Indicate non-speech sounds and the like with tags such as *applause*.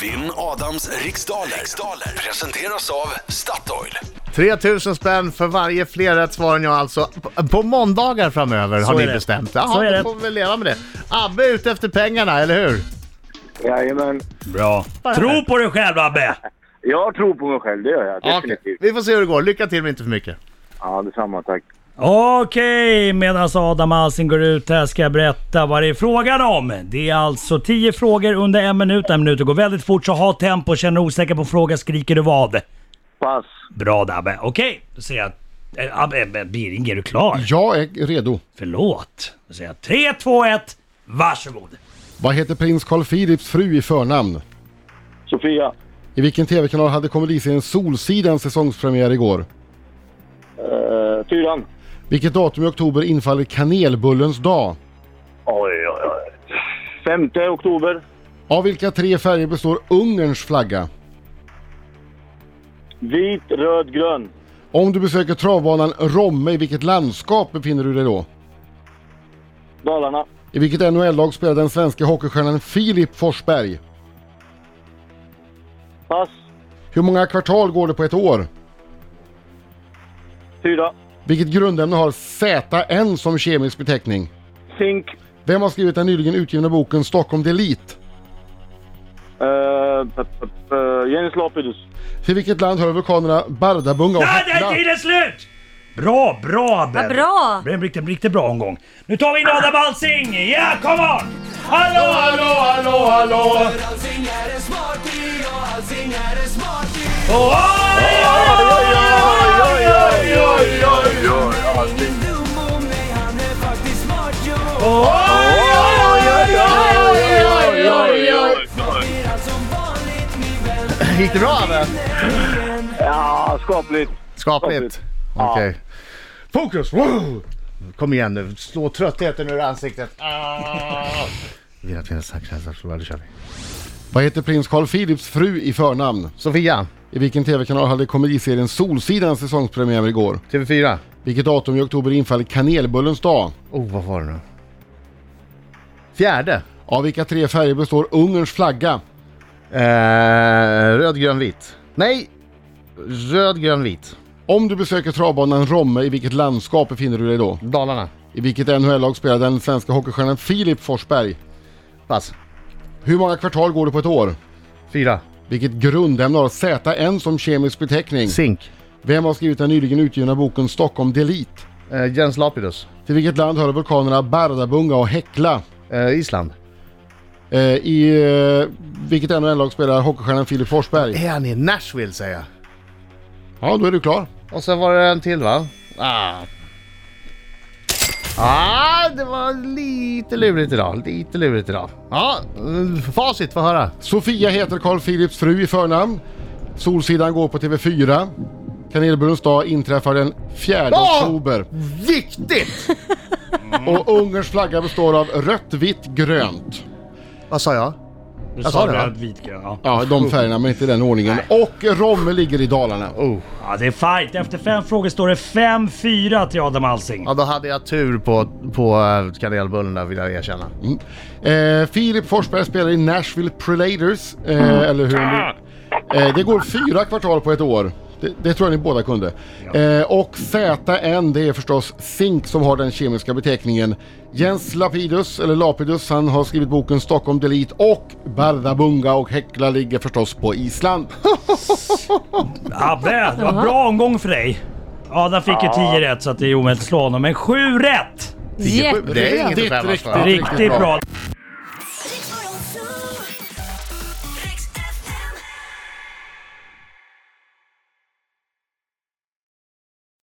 Vinn Adams riksdaler. riksdaler presenteras av Statoil. 3000 spänn för varje fler rätt svar än jag alltså. P- På måndagar framöver har Så ni är det. bestämt. Så Jaha, är då det. får vi väl leva med det. Abbe är ute efter pengarna, eller hur? Jajamän. Bra. Tro på dig själv Abbe! Jag tror på mig själv, det gör jag Okej, definitivt. Vi får se hur det går. Lycka till men inte för mycket. Ja, detsamma tack. Okej, medan Adam Alsing går ut här ska jag berätta vad det är frågan om. Det är alltså 10 frågor under en minut. En minut går väldigt fort, så ha tempo. Känner du osäker på fråga skriker du vad. Pass. Bra Dabbe. Okej, då säger jag... eh, Abbe, eh, Birring, är du klar? Jag är redo. Förlåt. Då säger jag 3, 2, 1, varsågod. Vad heter prins Carl Philips fru i förnamn? Sofia. I vilken tv-kanal hade komediserien Solsidan säsongspremiär igår? Uh, fyran. Vilket datum i oktober infaller kanelbullens dag? Oj, oj, oj. Femte oktober. Av vilka tre färger består Ungerns flagga? Vit, röd, grön. Om du besöker travbanan Romme, i vilket landskap befinner du dig då? Dalarna. I vilket NHL-lag spelar den svenska hockeystjärnan Filip Forsberg? Pass. Hur många kvartal går det på ett år? Fyra. Vilket grundämne har ZN som kemisk beteckning? Zink. Vem har skrivit den nyligen utgivna boken Stockholm Delete? Uh, Jens Lapidus. Till vilket land hör vulkanerna Bardabunga och Där, där är tiden slut! Bra, bra Abbe! Vad bra! Det blev en riktigt, riktigt bra omgång. Nu tar vi in Adam Alsing! Ja, come on! Hallå, hallå, hallå, hallå! Allsing är en smarting och allsing är en smarting. Oj, oj, Gick det bra Abbe? Ja, skapligt. Skapligt. Okej. Fokus! Wow! Kom igen nu, slå tröttheten ur ansiktet. Ah! Vina, sakta, sakta, då kör vi. Vad heter prins Carl Philips fru i förnamn? Sofia, I vilken tv-kanal hade komediserien Solsidan säsongspremiär igår? TV4. Vilket datum i oktober infaller kanelbullens dag? Oh, vad var det nu? Fjärde. Av vilka tre färger består Ungerns flagga? Eh, röd, grön, vit. Nej! Röd, grön, vit. Om du besöker travbanan Romme, i vilket landskap befinner du dig då? Dalarna. I vilket NHL-lag spelar den svenska hockeystjärnan Filip Forsberg? Pass. Hur många kvartal går det på ett år? Fyra. Vilket grundämne har ZN som kemisk beteckning? Zink. Vem har skrivit den nyligen utgivna boken Stockholm Delete? Eh, Jens Lapidus. Till vilket land hör vulkanerna Bardabunga och Hekla? Eh, Island. Eh, I eh, vilket NHL-lag spelar hockeystjärnan Filip Forsberg? Är han i Nashville säger jag. Ja, då är du klar. Och sen var det en till va? Ah. Ah, det var lite lurigt idag. Lite lurigt idag. Ja, eh, facit, få höra. Sofia heter Carl Philips fru i förnamn. Solsidan går på TV4. Kanelbullens dag inträffar den 4 Ja! oktober. Viktigt! Och Ungerns flagga består av rött, vitt, grönt. Vad sa jag? Du Jag sa sa det, va? röd, vit, grön. Ja. Ja, de färgerna men inte i den ordningen. Och Romme ligger i Dalarna. Oh. ja, det är fight. Efter fem frågor står det 5-4 till Adam Alsing. Ja, då hade jag tur på, på eh, kanelbullen där vill jag erkänna. Eh, Filip Forsberg spelar i Nashville Predators. Eh, Eller hur nu... eh, Det går fyra kvartal på ett år. Det, det tror jag ni båda kunde. Eh, och ZN, det är förstås zink som har den kemiska beteckningen. Jens Lapidus, eller Lapidus, han har skrivit boken Stockholm Delete och Bardabunga och Hekla ligger förstås på Island. *laughs* Abbe, det var bra omgång för dig. Adam fick ju 10 rätt så att det är omöjligt att slå honom, men 7 rätt! Det är inget att Riktigt, skämmas för. riktigt, Riktigt bra.